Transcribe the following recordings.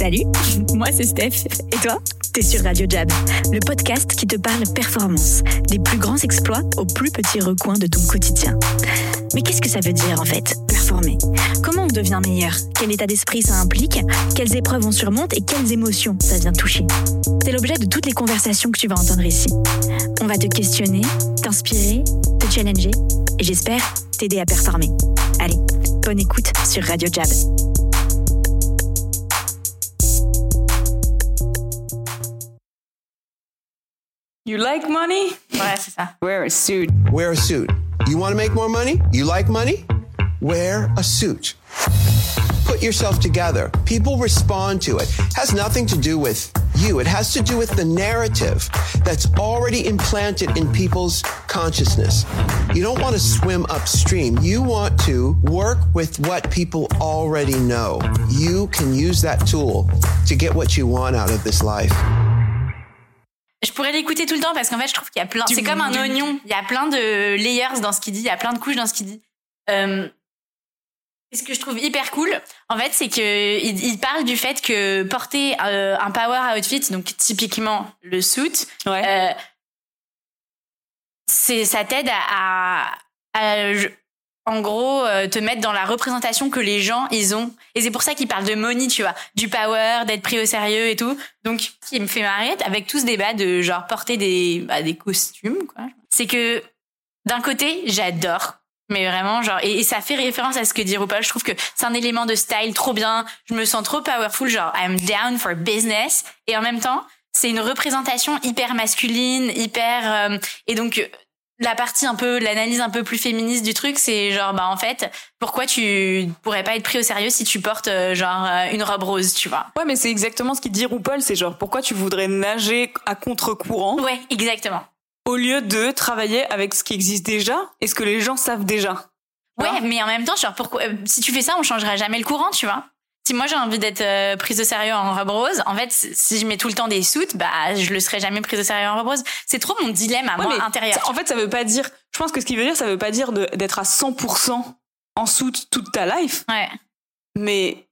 Salut, moi c'est Steph. Et toi? T'es sur Radio Jab, le podcast qui te parle performance, des plus grands exploits aux plus petits recoins de ton quotidien. Mais qu'est-ce que ça veut dire en fait, performer? Comment on devient meilleur? Quel état d'esprit ça implique? Quelles épreuves on surmonte et quelles émotions ça vient toucher? C'est l'objet de toutes les conversations que tu vas entendre ici. On va te questionner, t'inspirer, te challenger et j'espère t'aider à performer. Allez, bonne écoute sur Radio Jab. You like money? Ouais, c'est ça. Wear a suit. Wear a suit. You want to make more money? You like money? Wear a suit. Put yourself together. People respond to it. Has nothing to do with you. It has to do with the narrative that's already implanted in people's consciousness. You don't want to swim upstream. You want to work with what people already know. You can use that tool to get what you want out of this life. Je pourrais l'écouter tout le temps parce qu'en fait, je trouve qu'il y a plein. C'est comme un oignon. Il y a plein de layers dans ce qu'il dit. Il y a plein de couches dans ce qu'il dit. Euh, ce que je trouve hyper cool, en fait, c'est que il, il, parle du fait que porter euh, un power outfit, donc typiquement le suit, ouais. euh, c'est ça t'aide à, à, à, en gros euh, te mettre dans la représentation que les gens ils ont. Et c'est pour ça qu'il parle de money tu vois. Du power d'être pris au sérieux et tout. Donc ce qui me fait marrer avec tout ce débat de genre porter des bah, des costumes quoi. C'est que d'un côté j'adore. Mais vraiment genre et, et, ça fait référence à ce que dit RuPaul. Je trouve que c'est un élément de style trop bien. Je me sens trop powerful genre I'm down for business. Et en même temps c'est une représentation hyper masculine hyper euh, et donc la partie un peu l'analyse un peu plus féministe du truc c'est genre bah en fait pourquoi tu pourrais pas être pris au sérieux si tu portes euh, genre euh, une robe rose tu vois? Ouais mais c'est exactement ce qu'il dit RuPaul c'est genre pourquoi tu voudrais nager à contre-courant? Ouais exactement. Au lieu de travailler avec ce qui existe déjà et ce que les gens savent déjà. Ouais hein? mais en même temps genre pourquoi euh, si tu fais ça on changera jamais le courant tu vois? Si moi j'ai envie d'être euh, prise au sérieux en robe rose, en fait, si je mets tout le temps des soutes, bah je le serai jamais prise au sérieux en robe rose. C'est trop mon dilemme à ouais, moi intérieur. En fait, ça veut pas dire. Je pense que ce qu'il veut dire, ça veut pas dire d'être à 100% en soute toute ta life. Ouais. Mais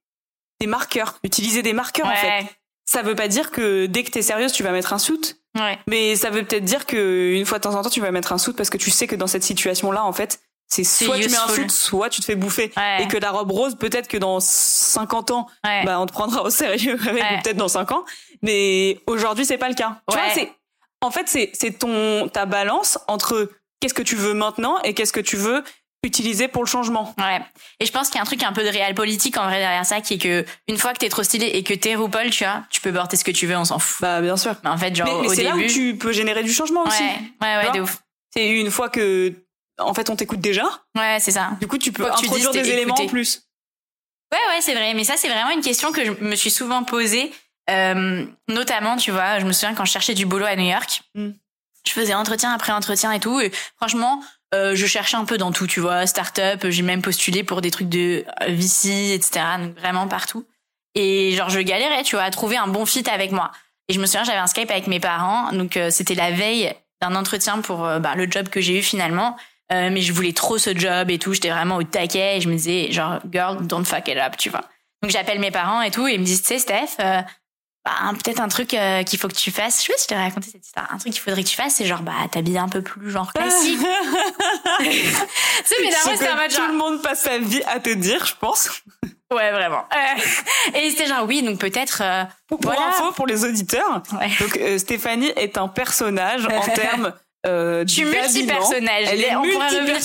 des marqueurs, utiliser des marqueurs ouais. en fait. Ça veut pas dire que dès que t'es sérieuse, tu vas mettre un soute. Ouais. Mais ça veut peut-être dire que une fois de temps en temps, tu vas mettre un soute parce que tu sais que dans cette situation-là, en fait, c'est soit tu mets un soute, soit tu te fais bouffer. Ouais. Et que la robe rose, peut-être que dans 50 ans, ouais. bah, on te prendra au sérieux avec, ouais. ou peut-être dans 5 ans. Mais aujourd'hui, c'est pas le cas. Tu vois, c'est, en fait, c'est, c'est ton, ta balance entre qu'est-ce que tu veux maintenant et qu'est-ce que tu veux utiliser pour le changement. Ouais. Et je pense qu'il y a un truc un peu de réel politique en vrai derrière ça, qui est que une fois que t'es trop stylé et que t'es RuPaul, tu vois, tu peux porter ce que tu veux, on s'en fout. Bah bien sûr. Mais en fait, genre mais, mais au c'est début, là où tu peux générer du changement ouais. aussi. Ouais, ouais, de ouf. C'est une fois que en fait on t'écoute déjà. Ouais, c'est ça. Du coup, tu peux Faut introduire tu des éléments en plus. Ouais, ouais, c'est vrai. Mais ça, c'est vraiment une question que je me suis souvent posée. Euh, notamment, tu vois, je me souviens quand je cherchais du boulot à New York, mm. je faisais entretien après entretien et tout. Et franchement, euh, je cherchais un peu dans tout, tu vois, start-up. J'ai même postulé pour des trucs de VC, etc. Donc vraiment partout. Et genre, je galérais, tu vois, à trouver un bon fit avec moi. Et je me souviens, j'avais un Skype avec mes parents. Donc, euh, c'était la veille d'un entretien pour euh, bah, le job que j'ai eu finalement. Euh, mais je voulais trop ce job et tout. J'étais vraiment au taquet et je me disais, genre, girl, don't fuck it up, tu vois. Donc, j'appelle mes parents et tout et ils me disent, tu sais, Steph, euh, bah, peut-être un truc euh, qu'il faut que tu fasses. Je sais pas si je t'ai raconté cette histoire. Un truc qu'il faudrait que tu fasses, c'est genre, bah, t'habiller un peu plus genre classique. tu sais, mais c'était en mode genre. Tout le monde passe sa vie à te dire, je pense. Ouais, vraiment. Euh, et c'était genre, oui, donc peut-être. Euh, pour voilà. info, pour les auditeurs, ouais. donc euh, Stéphanie est un personnage en termes euh, suis multi-personnage. Elle est on, multi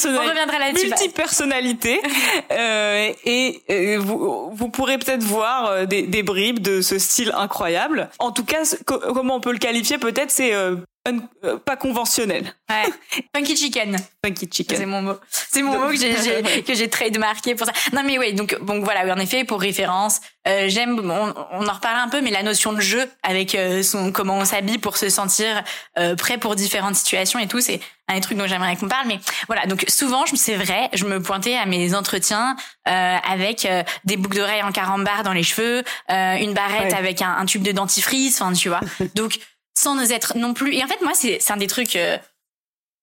on reviendra là-dessus. Multi-personnalité. euh, et vous, vous pourrez peut-être voir euh, des, des, bribes de ce style incroyable. En tout cas, comment on peut le qualifier Peut-être c'est euh, un, pas conventionnel. Ouais. Funky chicken. Funky chicken. C'est mon mot. C'est mon mot que j'ai que j'ai trademarké pour ça. Non mais oui, donc bon voilà, oui, en effet pour référence, euh, j'aime on, on, en reparle un peu mais la notion de jeu avec euh, son comment on s'habille pour se sentir euh, prêt pour différentes situations et tout, c'est un des trucs dont j'aimerais qu'on parle mais voilà, donc souvent c'est vrai, je me pointais à mes entretiens euh, avec euh, des boucles d'oreilles en carambar dans les cheveux, euh, une barrette ouais. avec un, un, tube de dentifrice, enfin tu vois. Donc sans être non plus. Et en fait, moi, c'est un des trucs euh,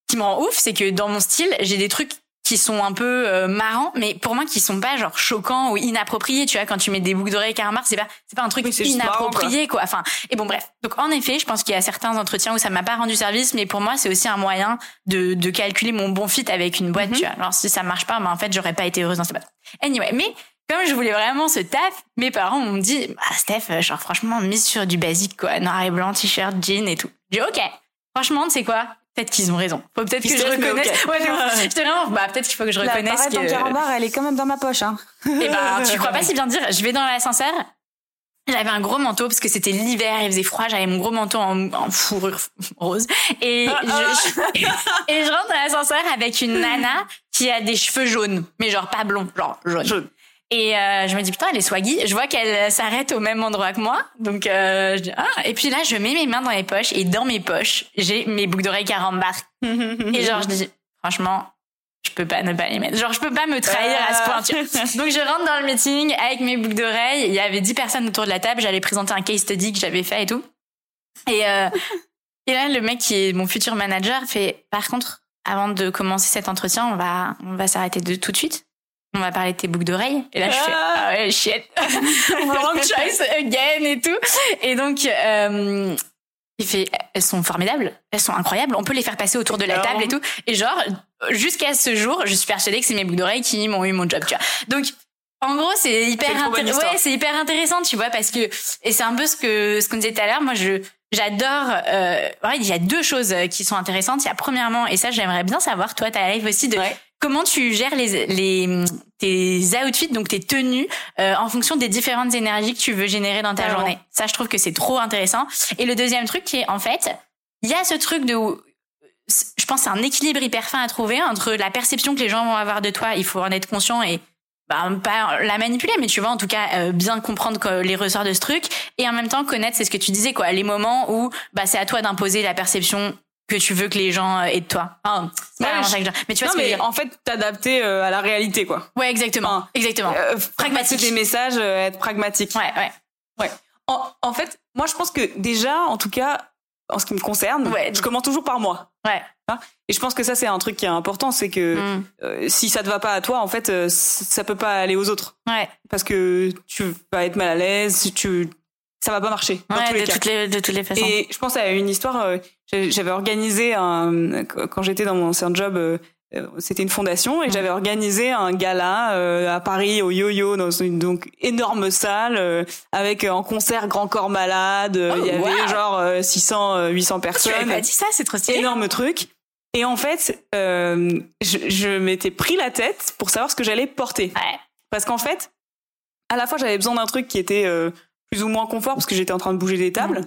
qui me rend ouf, c'est que dans mon style, j'ai des trucs qui sont un peu euh, marrants, mais pour moi qui sont pas genre choquants ou inappropriés. Tu vois, quand tu mets des boucles d'oreilles carambar, c'est pas c'est pas un truc Oui, inapproprié quoi. Enfin, et bon bref. Donc en effet, je pense qu'il y a certains entretiens où ça m'a pas rendu service, mais pour moi c'est aussi un moyen de de calculer mon bon fit avec une boîte. Mhm. Tu vois, alors si ça marche pas, ben en fait j'aurais pas été heureuse dans cette boîte. Anyway, mais comme je voulais vraiment ce taf, mes parents m'ont dit, ah, Steph, euh, genre franchement, mise sur du basique, quoi, noir et blanc, t-shirt, jean et tout. J'ai dit, ok, franchement, tu sais quoi? Peut-être qu'ils ont raison. Faut peut-être que je reconnaisse. ok. Ouais. J'étais vraiment, bah peut-être qu'il faut que je La reconnaisse en que. carambar, elle est quand même dans ma poche. Hein. Et ben, tu crois pas si bien dire. Je vais dans l'ascenseur. J'avais un gros manteau parce que c'était l'hiver, il faisait froid. J'avais mon gros manteau en, en fourrure rose et Ah, je, et je rentre dans l'ascenseur avec une nana qui a des cheveux jaunes, mais genre pas blonds, genre jaunes. Jaune. Et euh, je me dis putain elle est swaggy. Je vois qu'elle s'arrête au même endroit que moi. Donc euh, je dis, ah. et puis là je mets mes mains dans les poches et dans mes poches j'ai mes boucles d'oreilles carambar. Et genre je dis franchement je peux pas ne pas les mettre. Genre je peux pas me trahir à ce point. tu vois. Donc je rentre dans le meeting avec mes boucles d'oreilles. Il y avait dix personnes autour de la table. J'allais présenter un case study que j'avais fait et tout. Et euh, et là le mec qui est mon futur manager fait par contre avant de commencer cet entretien on va on va s'arrêter de tout de suite. On va parler de tes boucles d'oreilles. Et là, je fais, Ah. ah ouais, shit. Wrong choice again et tout. Et donc, euh, il fait, elles sont formidables, elles sont incroyables, on peut les faire passer autour de la Alors table et tout. Et genre, jusqu'à ce jour, je suis persuadée que c'est mes boucles d'oreilles qui m'ont eu mon job, tu vois. Donc, en gros, c'est hyper ouais, c'est hyper intéressant, tu vois, parce que et c'est un peu ce que ce qu'on disait tout à l'heure. Moi, je j'adore. Euh, ouais, il y a deux choses qui sont intéressantes. Il y a premièrement, et ça, j'aimerais bien savoir, toi, ta live aussi de Ouais. Comment tu gères les les tes outfits, donc tes tenues, euh, en fonction des différentes énergies que tu veux générer dans ta journée? Ça, je trouve que c'est trop intéressant. Et le deuxième truc qui est en fait, il y a ce truc de je pense c'est un équilibre hyper fin à trouver entre la perception que les gens vont avoir de toi, il faut en être conscient et bah, pas la manipuler, mais tu vois, en tout cas, euh, bien comprendre que- les ressorts de ce truc et en même temps connaître, c'est ce que tu disais, quoi, les moments où bah, c'est à toi d'imposer la perception que tu veux que les gens euh, aient de toi. Enfin, pas Ouais, je- je- Mais tu vois non, ce que je veux mais dire. en fait, t'adapter euh, à la réalité, quoi. Ouais, exactement. Enfin, exactement. Euh, Pragmatique. des messages, euh, être pragmatique. ouais, ouais. En, en fait, moi, je pense que déjà, en tout cas, en ce qui me concerne, Ouais. je commence toujours par moi. Ouais. Et je pense que ça, c'est un truc qui est important, c'est que Mm. si ça te va pas à toi, en fait, ça peut pas aller aux autres. Ouais. Parce que tu vas être mal à l'aise, tu, ça va pas marcher. Dans tous Ouais, les de cas. toutes les, de toutes les façons. Et je pense à une histoire. J'avais organisé un quand j'étais dans mon ancien job. euh, euh, C'était une fondation et Mm. j'avais organisé un gala euh, à Paris au Yo-Yo dans une donc énorme salle avec en concert Grand Corps Malade. Oh, Il y avait wow. genre euh, 600 euh, 800 tu m'avais personnes. pas dit ça, c'est trop stylé. Énorme truc. Et en fait, euh, je, je m'étais pris la tête pour savoir ce que j'allais porter. Ouais. Parce qu'en fait, à la fois, j'avais besoin d'un truc qui était euh, plus ou moins confort parce que j'étais en train de bouger des tables.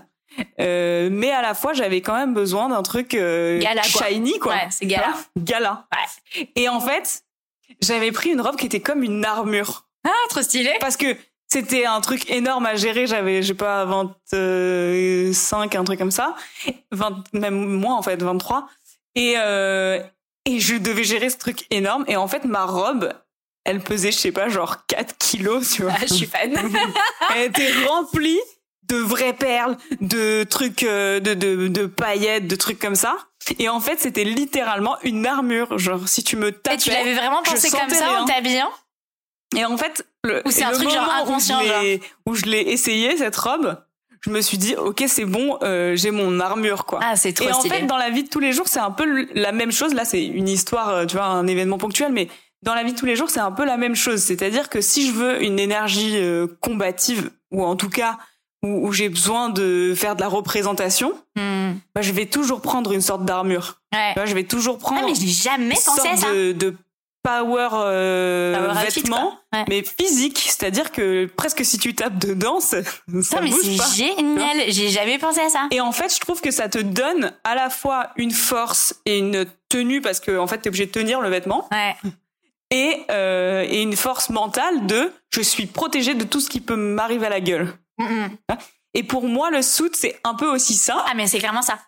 Euh, mais à la fois, j'avais quand même besoin d'un truc euh, Gala, quoi. shiny, quoi. Ouais, c'est gala. Gala. Et en fait, j'avais pris une robe qui était comme une armure. Ah, trop stylé. Parce que c'était un truc énorme à gérer. J'avais, je sais pas, 25, un truc comme ça. 20, même moins, en fait, 23. Et, euh, et je devais gérer ce truc énorme. Et en fait, ma robe, elle pesait, je sais pas, genre 4 kilos, tu vois. Ah, je suis fan. Elle était remplie de vraies perles, de trucs, euh, de, de, de paillettes, de trucs comme ça. Et en fait, c'était littéralement une armure. Genre, si tu me tapais. Et tu l'avais vraiment pensé comme ça en t'habillant? Et en fait, le, Ou c'est un le truc genre inconscient, où je l'ai, où je l'ai essayé cette robe, je me suis dit ok c'est bon, euh, j'ai mon armure quoi. Ah, c'est trop et en fait, dans la vie de tous les jours, c'est un peu la même chose. Là, c'est une histoire, euh, tu vois, un événement ponctuel, mais dans la vie de tous les jours, c'est un peu la même chose. C'est-à-dire que si je veux une énergie euh, combative, ou en tout cas où, où j'ai besoin de faire de la représentation, Hmm. bah, je vais toujours prendre une sorte d'armure. Ouais. Je vais toujours prendre Ah, mais j'ai jamais une pensé à sorte ça. de, de power, euh, Power vêtements. Ouais. mais physique. C'est-à-dire que presque si tu tapes dedans, ça, ça mais bouge pas. c'est génial. J'ai jamais pensé à ça. Et en fait, je trouve que ça te donne à la fois une force et une tenue parce que en fait, t'es obligé de tenir le vêtement Ouais. et euh, et une force mentale de je suis protégée de tout ce qui peut m'arriver à la gueule. Mm, mm. Et pour moi, le suit c'est un peu aussi ça Ah, mais c'est clairement ça.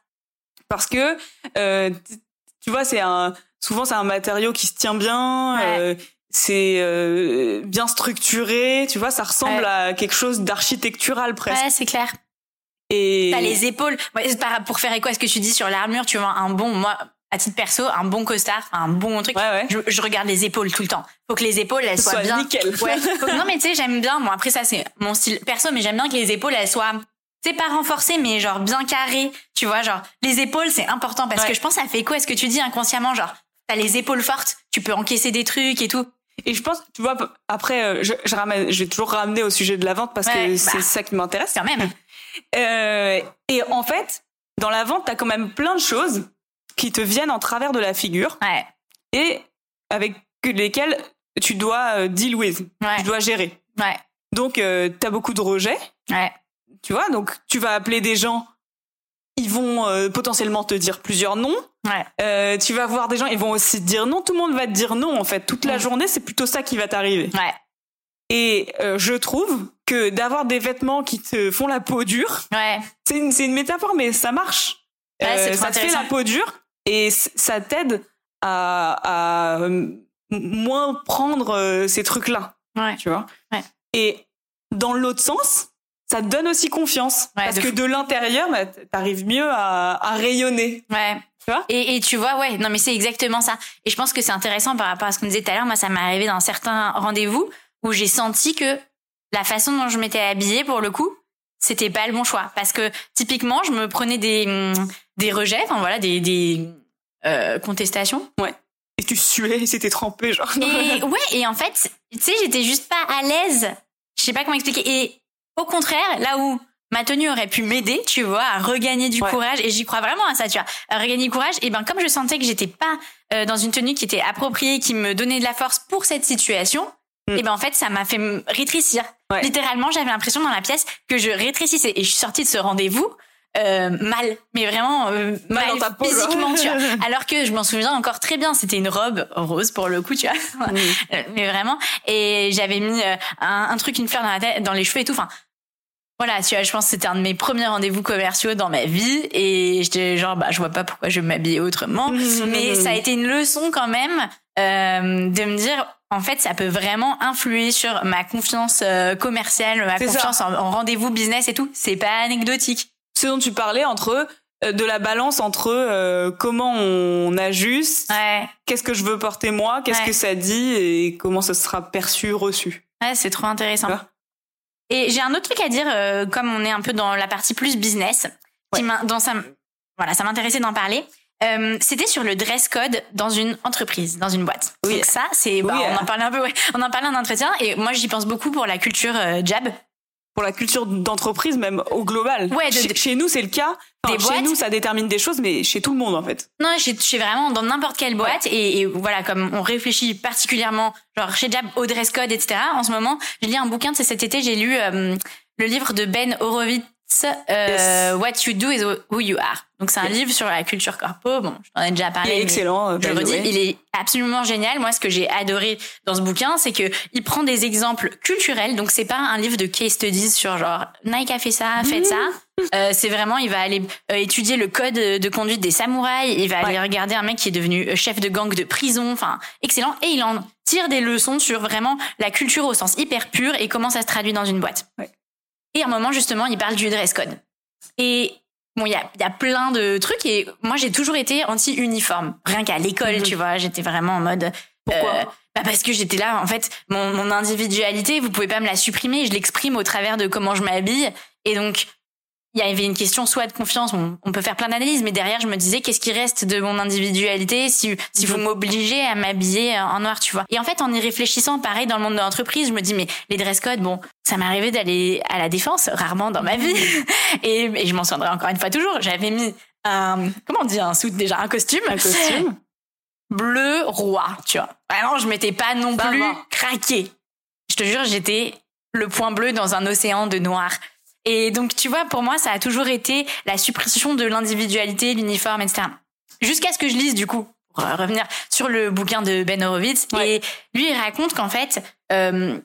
parce que euh, tu vois, c'est un souvent c'est un matériau qui se tient bien. Ouais. euh, c'est euh, bien structuré, tu vois, ça ressemble Ouais. à quelque chose d'architectural presque. Ouais, c'est clair. Et T'as les épaules. Pour faire écho à ce que tu dis sur l'armure, tu vois, un bon, moi, à titre perso, un bon costard, un bon truc. Ouais, ouais. Je, je regarde les épaules tout le temps. Faut que les épaules elles soient bien. nickel. Ouais. Faut que- non mais tu sais, j'aime bien. Bon après ça c'est mon style perso, mais j'aime bien que les épaules elles soient c'est pas renforcées mais genre bien carrées. Tu vois, genre les épaules c'est important parce Ouais. que je pense ça fait quoi est-ce que tu dis inconsciemment genre t'as les épaules fortes, tu peux encaisser des trucs et tout. Et je pense, tu vois, après, euh, je, je, ramène, je vais toujours ramener au sujet de la vente parce Ouais, que bah. c'est ça qui m'intéresse. Quand même. Euh, et en fait, dans la vente, t'as quand même plein de choses qui te viennent en travers de la figure Ouais. et avec lesquelles tu dois euh, deal with, Ouais. tu dois gérer. Ouais. Donc, euh, t'as beaucoup de rejets, tu vois. Donc, tu vas appeler des gens, ils vont euh, potentiellement te dire plusieurs noms. Euh, tu vas voir des gens, ils vont aussi te dire non. Tout le monde va te dire non. En fait, toute la Mm. journée, c'est plutôt ça qui va t'arriver. Et je trouve que d'avoir des vêtements qui te font la peau dure, c'est une, métaphore, mais ça marche. Ouais, ça te fait la peau dure et ça t'aide à, moins prendre euh, ces trucs-là, Ouais. tu vois? Ouais. Et dans l'autre sens, ça te donne aussi confiance Ouais, parce de que fou. de l'intérieur, bah, t'arrives mieux à, à rayonner. Ouais. Tu vois? Et, et tu vois, ouais, non mais c'est exactement ça. Et je pense que c'est intéressant par rapport à ce qu'on disait tout à l'heure. Moi, ça m'est arrivé dans certains rendez-vous où j'ai senti que la façon dont je m'étais habillée, pour le coup, c'était pas le bon choix. Parce que typiquement, je me prenais des hum, des rejets, enfin voilà, des des euh, contestations. Et tu suais, et c'était trempé, genre. Et ouais, et en fait, tu sais, j'étais juste pas à l'aise. Je sais pas comment expliquer. Et au contraire, là où ma tenue aurait pu m'aider, tu vois, à regagner du Ouais. courage, et j'y crois vraiment à ça, tu vois, à regagner du courage, et ben comme je sentais que j'étais pas euh, dans une tenue qui était appropriée, qui me donnait de la force pour cette situation, Mm. et ben en fait, ça m'a fait me rétrécir. Ouais. Littéralement, j'avais l'impression dans la pièce que je rétrécissais, et je suis sortie de ce rendez-vous. euh, mal, mais vraiment euh, Mal mal, dans ta peau, genre. physiquement, tu vois. Alors que je m'en souviens encore très bien, c'était une robe rose pour le coup, tu vois. Mm. Euh, mais vraiment et j'avais mis euh, un, un truc une fleur dans la tête dans les cheveux et tout enfin voilà tu vois je pense que c'était un de mes premiers rendez-vous commerciaux dans ma vie et j'étais genre bah je vois pas pourquoi je m'habiller autrement mais ça a été une leçon quand même euh, de me dire en fait ça peut vraiment influer sur ma confiance euh, commerciale ma ça. confiance en, en rendez-vous business et tout c'est pas anecdotique Ce dont tu parlais entre euh, de la balance entre euh, comment on ajuste, ouais qu'est-ce que je veux porter moi, qu'est-ce Ouais. que ça dit et comment ça sera perçu, reçu. Ouais, c'est trop intéressant. Et j'ai un autre truc à dire, comme on est un peu dans la partie plus business, Ouais. dans ça, voilà, ça m'intéressait d'en parler. Euh, C'était sur le dress code dans une entreprise, dans une boîte. Oui. Donc ça, c'est, bah, Oui, on en parlait un peu, ouais. On en parlait en entretien, et moi j'y pense beaucoup pour la culture euh, jab. Pour la culture d'entreprise, même au global. Ouais, de- chez, chez nous, c'est le cas. Enfin, Des chez boîtes. nous, ça détermine des choses, mais chez tout le monde, en fait. Non, je je suis vraiment dans n'importe quelle boîte et, et voilà, comme on réfléchit particulièrement, genre chez Jab au dress code, etc. En ce moment, j'ai lu un bouquin, c'est cet été, j'ai lu euh, le livre de Ben Horowitz, Yes. What You Do is Who You Are. Donc c'est un livre sur la culture corpo. Bon, je t'en ai déjà Il parlé. est mais excellent. euh, Je le redis, il est absolument génial. Moi, ce que j'ai adoré dans ce bouquin, c'est que il prend des exemples culturels. Donc, c'est pas un livre de case studies sur genre Nike a fait ça, faites ça. Euh, c'est vraiment, il va aller euh, étudier le code de conduite des samouraïs. Il va aller regarder un mec qui est devenu euh, chef de gang de prison. Enfin, excellent. Et il en tire des leçons sur vraiment la culture au sens hyper pur et comment ça se traduit dans une boîte. Ouais. Et à un moment, justement, il parle du dress code. Et Bon, il y a, y a plein de trucs et moi j'ai toujours été anti-uniforme. Rien qu'à l'école, Mhm. tu vois, j'étais vraiment en mode. Pourquoi euh, bah parce que j'étais là, en fait, mon, mon individualité, vous pouvez pas me la supprimer, je l'exprime au travers de comment je m'habille. Et donc, il y avait une question soit de confiance, on, on peut faire plein d'analyses, mais derrière, je me disais, qu'est-ce qui reste de mon individualité si, si vous Mhm. m'obligez à m'habiller en noir, tu vois. Et en fait, en y réfléchissant, pareil, dans le monde de l'entreprise, je me dis, mais les dress codes, bon, ça m'est arrivé d'aller à la défense, rarement dans ma vie. Et, et je m'en souviendrai encore une fois toujours. J'avais mis un, comment on dit, un soute déjà, un costume. Un costume. Bleu roi, tu vois. Vraiment, je m'étais pas non plus craqué. Je te jure, j'étais le point bleu dans un océan de noir. Et donc, tu vois, pour moi, ça a toujours été la suppression de l'individualité, l'uniforme, etc. Jusqu'à ce que je lise, du coup, pour euh, revenir sur le bouquin de Ben Horowitz. Ouais. Et lui, il raconte qu'en fait, euh,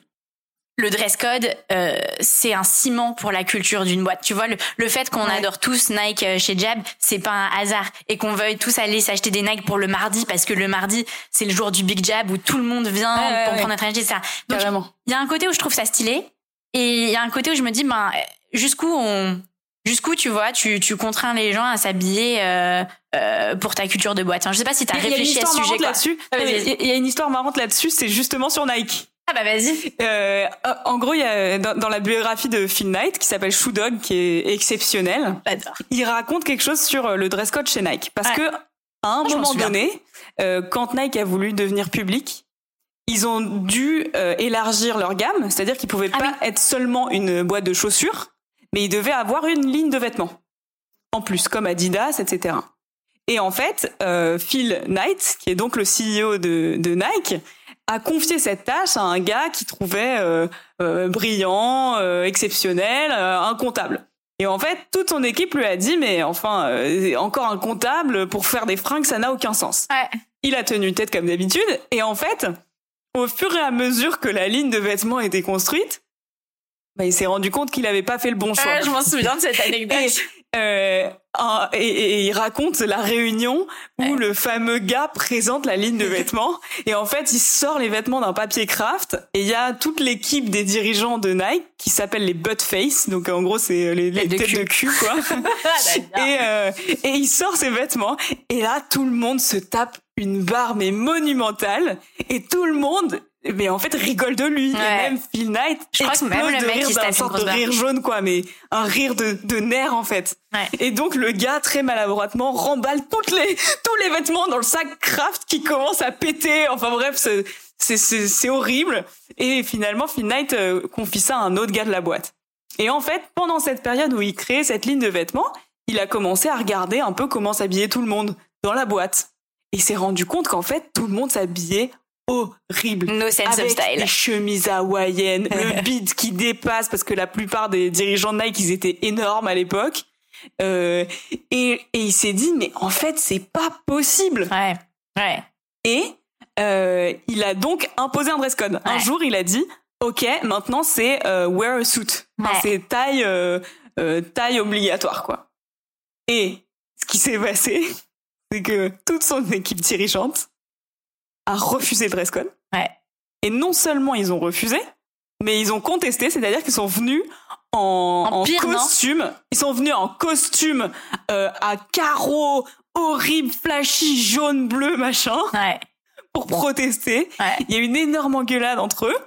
le dress code, euh, c'est un ciment pour la culture d'une boîte. Tu vois, le, le fait qu'on Ouais. adore tous Nike euh, chez Jab, c'est pas un hasard. Et qu'on veuille tous aller s'acheter des Nike pour le mardi, parce que le mardi, c'est le jour du Big Jab où tout le monde vient Ouais, pour prendre un trajet, etc. Donc, il y a un côté où je trouve ça stylé, et il y a un côté où je me dis, ben, jusqu'où on, jusqu'où tu vois, tu, tu contrains les gens à s'habiller euh, euh, pour ta culture de boîte. Enfin, je sais pas si tu as réfléchi à ce sujet. là-dessus. Ah. Il y a une histoire marrante là-dessus, c'est justement sur Nike. Ah bah vas-y. Euh, en gros, il y a dans, dans la biographie de Phil Knight qui s'appelle Shoe Dog, qui est exceptionnelle. Il raconte quelque chose sur le dress code chez Nike, parce Ouais. que à un moment donné, quand Nike a voulu devenir public, ils ont dû élargir leur gamme, c'est-à-dire qu'ils pouvaient Ah pas être seulement une boîte de chaussures, mais ils devaient avoir une ligne de vêtements en plus, comme Adidas, etc. Et en fait, euh, Phil Knight, qui est donc le CEO de, de Nike, a confié cette tâche à un gars qui trouvait euh, euh, brillant, exceptionnel, un comptable. Et en fait, toute son équipe lui a dit, mais enfin, encore un comptable pour faire des fringues, ça n'a aucun sens. Ouais. Il a tenu tête comme d'habitude, et en fait, au fur et à mesure que la ligne de vêtements était construite, bah, il s'est rendu compte qu'il n'avait pas fait le bon choix. Ouais, je m'en souviens de cette anecdote. Euh, un- et, et il raconte la réunion où Ouais. le fameux gars présente la ligne de vêtements et en fait il sort les vêtements d'un papier craft et il y a toute l'équipe des dirigeants de Nike qui s'appelle les butt face donc en gros c'est les, les de têtes de cul quoi J'adore. et, euh, et il sort ses vêtements et là tout le monde se tape une barre mais monumentale et tout le monde mais en fait rigole de lui. Ouais. et même Phil Knight Je crois que même le de mec, rire d'un sorte de rire jaune quoi mais un rire de, de nerfs en fait. Ouais. et donc le gars très maladroitement remballe toutes les tous les vêtements dans le sac craft qui commence à péter. Enfin bref c'est c'est c'est horrible. Et finalement Phil Knight euh, confie ça à un autre gars de la boîte. Et en fait pendant cette période où il crée cette ligne de vêtements il a commencé à regarder un peu comment s'habillait tout le monde dans la boîte. Et s'est rendu compte qu'en fait tout le monde s'habillait horrible No sense of avec style. les chemises hawaïennes, le bide qui dépasse parce que la plupart des dirigeants de Nike ils étaient énormes à l'époque. Euh, et, et il s'est dit mais en fait c'est pas possible. Ouais. Ouais. Et euh, il a donc imposé un dress code. Un jour il a dit ok maintenant c'est euh, wear a suit. Enfin. C'est taille taille obligatoire quoi. Et ce qui s'est passé c'est que toute son équipe dirigeante a refusé le dress code. Ouais. Et non seulement ils ont refusé, mais ils ont contesté, c'est-à-dire qu'ils sont venus en, pire, costume. Ils sont venus en costume euh, à carreaux horrible, flashy, jaune, bleu, machin, Ouais. pour protester. Ouais. Il y a eu une énorme engueulade entre eux.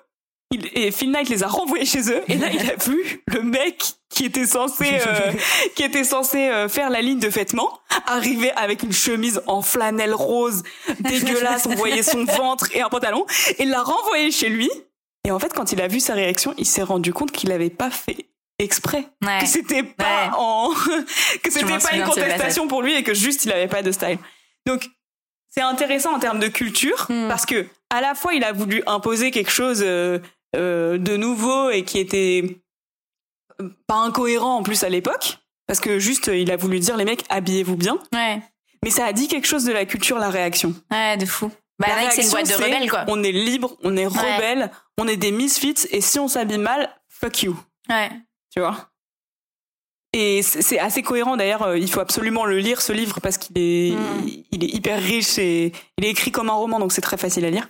Il, et Phil Knight les a renvoyés chez eux. Et là, il a vu le mec qui était censé, euh, qui était censé euh, faire la ligne de vêtements arriver avec une chemise en flanelle rose dégueulasse. On voyait son ventre et un pantalon. Et il l'a renvoyé chez lui. Et en fait, quand il a vu sa réaction, il s'est rendu compte qu'il n'avait pas fait exprès. Ouais. Que c'était pas Ouais. en, que c'était pas une contestation pour lui et que juste il avait pas de style. Donc, c'est intéressant en termes de culture Hmm. parce que à la fois il a voulu imposer quelque chose euh, euh, de nouveau et qui était pas incohérent en plus à l'époque parce que juste il a voulu dire les mecs habillez-vous bien Ouais. mais ça a dit quelque chose de la culture la réaction Ouais, de fou. Bah, la Nike, c'est une boîte de réaction, rebelles, quoi. on est libre on est rebelle on est des misfits et si on s'habille mal fuck you Ouais. tu vois? Et c'est c'est assez cohérent d'ailleurs. euh, Il faut absolument le lire ce livre parce qu'il est, Mm. il est hyper riche et il est écrit comme un roman, donc c'est très facile à lire.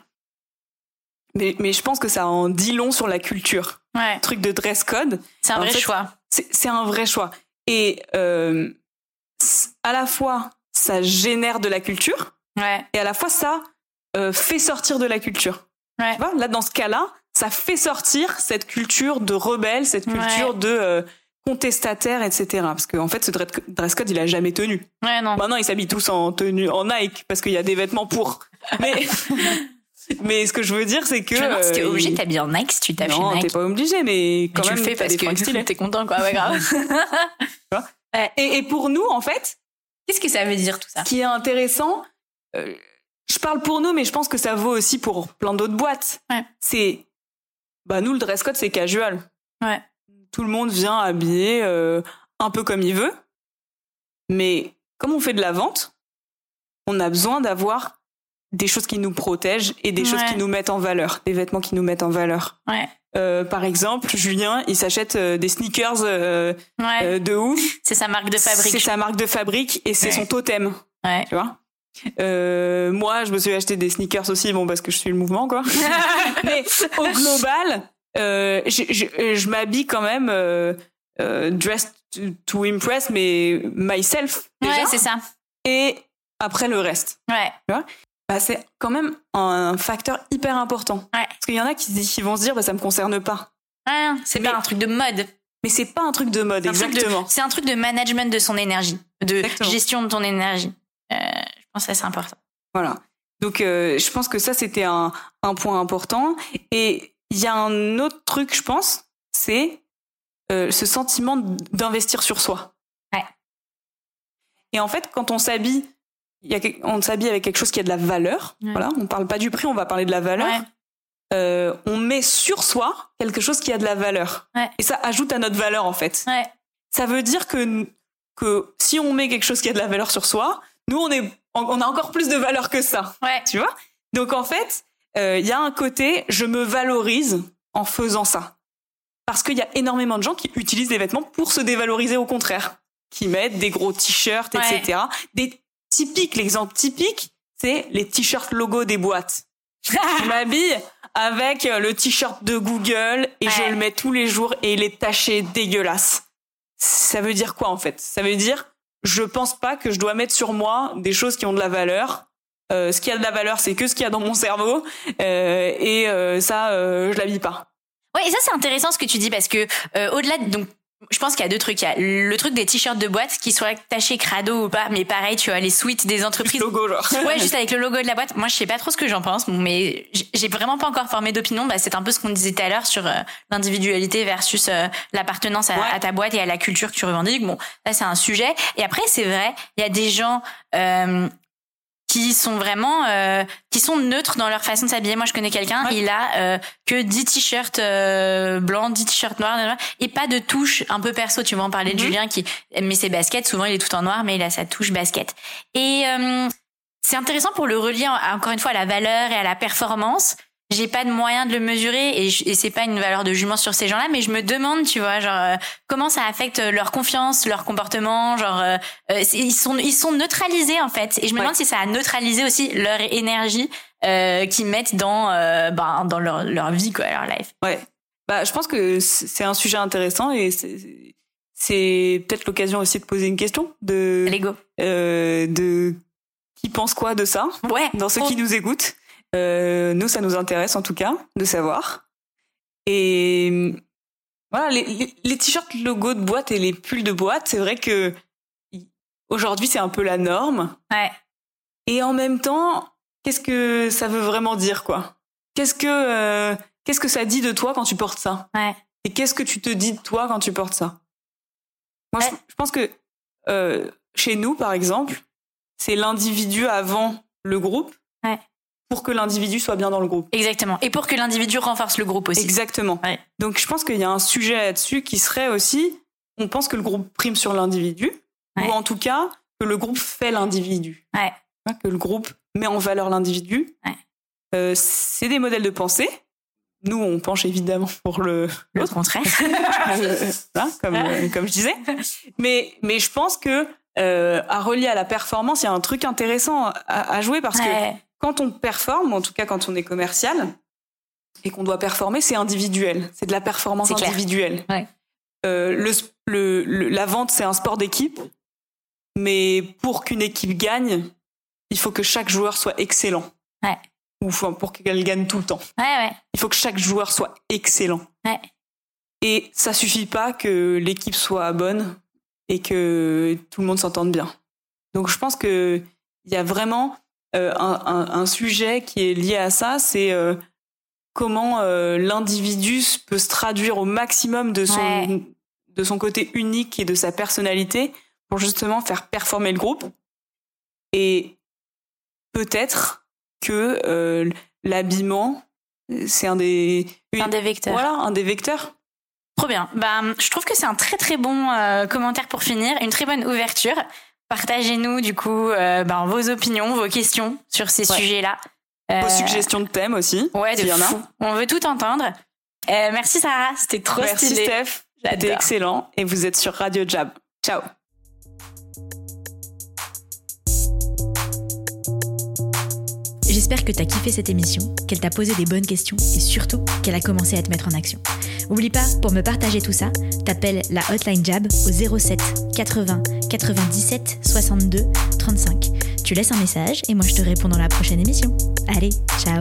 Mais, mais je pense que ça en dit long sur la culture. Ouais. Truc de dress code, C'est un En vrai fait, choix. c'est un vrai choix. Et euh, à la fois, ça génère de la culture Ouais. et à la fois, ça euh, fait sortir de la culture. Ouais. Tu vois, là, dans ce cas-là, ça fait sortir cette culture de rebelle, cette culture Ouais. de euh, contestataire, etc. Parce qu'en fait, ce dre- dress code, il a jamais tenu. Ouais, non. Maintenant, ils s'habillent tous en tenue, en Nike, parce qu'il y a des vêtements pour. Mais, mais ce que je veux dire, c'est que. Me demande si t'es euh, obligé de il- t'habiller en Nike si tu tapes chez Non, t'es Nike. pas obligé, mais quand Mais même, tu le fais parce que t'es content, quoi. Ouais, grave. Et, et pour nous, en fait, Qu'est-ce que ça veut dire, tout ça ce qui est intéressant, euh, je parle pour nous, mais je pense que ça vaut aussi pour plein d'autres boîtes. Ouais. C'est, bah nous le dress code c'est casual. Ouais. Tout le monde vient habillé euh, un peu comme il veut, mais comme on fait de la vente, on a besoin d'avoir des choses qui nous protègent et des choses qui nous mettent en valeur, des vêtements qui nous mettent en valeur. Ouais. Euh, par exemple, Julien, il s'achète euh, des sneakers euh, Ouais. de ouf. c'est sa marque de C'est fabrique. sa marque de fabrique et c'est son totem tu vois? Moi, je me suis acheté des sneakers aussi, bon parce que je suis le mouvement quoi. Mais au global, je, je, je m'habille quand même dressed to, to impress, mais myself déjà. Ouais, c'est ça. et après le reste. Ouais. Bah, c'est quand même un facteur hyper important. Ouais. Parce qu'il y en a qui, qui vont se dire, bah, ça me concerne pas. Ouais, c'est pas un truc de mode. Mais c'est pas un truc de mode, exactement. C'est un truc de management de son énergie, de Exactement. gestion de ton énergie. Euh, je pense que c'est important. Voilà. Donc, euh, je pense que ça, c'était un, un point important. Et il y a un autre truc, je pense, c'est euh, ce sentiment d'investir sur soi. Ouais. Et en fait, quand on s'habille, il y a quel- on s'habille avec quelque chose qui a de la valeur. Ouais. Voilà, on parle pas du prix, on va parler de la valeur. Ouais. Euh, on met sur soi quelque chose qui a de la valeur. Ouais. Et ça ajoute à notre valeur, en fait. Ça veut dire que, que si on met quelque chose qui a de la valeur sur soi, nous, on, est, on a encore plus de valeur que ça. Tu vois? Donc en fait, euh, il y a un côté, je me valorise en faisant ça. Parce qu'il y a énormément de gens qui utilisent des vêtements pour se dévaloriser au contraire. Qui mettent des gros t-shirts, etc. Des typiques, l'exemple typique, c'est les t-shirts logo des boîtes. je m'habille avec euh, le t-shirt de Google et je le mets tous les jours et il est taché dégueulasse. Ça veut dire quoi en fait? Ça veut dire je pense pas que je dois mettre sur moi des choses qui ont de la valeur. Euh, ce qui a de la valeur, c'est que ce qu'il y a dans mon cerveau euh, et euh, ça, je l'habille pas. Ouais, et ça c'est intéressant ce que tu dis parce que au-delà de, donc je pense qu'il y a deux trucs. Il y a le truc des t-shirts de boîte qui soient tachés crado ou pas, mais pareil, tu vois les suites des entreprises. Logo genre. Ouais, juste avec le logo de la boîte. Moi, je sais pas trop ce que j'en pense, mais j'ai vraiment pas encore formé d'opinion. Bah, c'est un peu ce qu'on disait tout à l'heure sur euh, l'individualité versus euh, l'appartenance à, Ouais. à ta boîte et à la culture que tu revendiques. Bon, ça c'est un sujet. Et après, c'est vrai, il y a des gens euh, qui sont vraiment euh, qui sont neutres dans leur façon de s'habiller. Moi, je connais quelqu'un, Ouais. il a euh, que 10 t-shirts euh, blancs, 10 t-shirts noirs, noirs, et pas de touche un peu perso. Tu vas en parler de Mhm. Julien qui met ses baskets. Souvent, il est tout en noir, mais il a sa touche basket. Et euh, c'est intéressant pour le relier en- encore une fois à la valeur et à la performance. J'ai pas de moyen de le mesurer et, et c'est pas une valeur de jugement sur ces gens-là, mais je me demande, tu vois, genre euh, comment ça affecte leur confiance, leur comportement, genre euh, euh, ils sont ils sont neutralisés en fait. Et je me Ouais. demande si ça a neutralisé aussi leur énergie euh, qu'ils mettent dans ben, dans leur leur vie quoi, leur life. Ouais. Bah, je pense que c'est un sujet intéressant et c'est peut-être l'occasion aussi de poser une question de Lego. de qui pense quoi de ça Ouais. dans ceux qui nous écoutent. Euh, nous, ça nous intéresse en tout cas de savoir. Et voilà, les, les, les t-shirts logo de boîte et les pulls de boîte, c'est vrai que aujourd'hui c'est un peu la norme. Ouais. Et en même temps, qu'est-ce que ça veut vraiment dire, quoi? Qu'est-ce que euh, qu'est-ce que ça dit de toi quand tu portes ça? Ouais. Et qu'est-ce que tu te dis de toi quand tu portes ça? Moi, je pense que euh, chez nous, par exemple, c'est l'individu avant le groupe Ouais. Pour que l'individu soit bien dans le groupe. Exactement. Et pour que l'individu renforce le groupe aussi. Exactement. Ouais. Donc, je pense qu'il y a un sujet là-dessus qui serait aussi, on pense que le groupe prime sur l'individu, Ouais. ou en tout cas que le groupe fait l'individu. Ouais. Hein, Que le groupe met en valeur l'individu. Euh, c'est des modèles de pensée. Nous, on penche évidemment pour le Le contraire. Hein, comme, euh, comme je disais. Mais, mais je pense que euh, à relier à la performance, il y a un truc intéressant à, à jouer parce que Ouais. Quand on performe, en tout cas quand on est commercial et qu'on doit performer, c'est individuel. C'est de la performance individuelle. Ouais. Euh, le, sp- le- le- la vente, c'est un sport d'équipe. Mais pour qu'une équipe gagne, il faut que chaque joueur soit excellent. Ouais. Ou pour qu'elle gagne tout le temps. Ouais. Il faut que chaque joueur soit excellent. Et ça suffit pas que l'équipe soit bonne et que tout le monde s'entende bien. Donc je pense que il y a vraiment euh, un, un- un sujet qui est lié à ça, c'est euh, comment euh, l'individu peut se traduire au maximum de son Ouais. de son côté unique et de sa personnalité pour justement faire performer le groupe. Et peut-être que euh, l'habillement, c'est un des une- Un des vecteurs. voilà un des vecteurs. Trop bien. Bah, je trouve que c'est un très très bon euh, commentaire pour finir, une très bonne ouverture. Partagez-nous du coup euh, ben, vos opinions, vos questions sur ces Ouais. sujets-là. Vos Euh, suggestions de thèmes aussi. Ouais, de s'il y en a. fou. On veut tout entendre. Euh, merci Sarah, c'était trop Merci stylé. Steph, c'était excellent et vous êtes sur Radio Jab. Ciao. J'espère que t'as kiffé cette émission, qu'elle t'a posé des bonnes questions et surtout qu'elle a commencé à te mettre en action. Oublie pas, pour me partager tout ça, t'appelles la hotline Jab au 07 80 97 62 35. Tu laisses un message et moi je te réponds dans la prochaine émission. Allez, ciao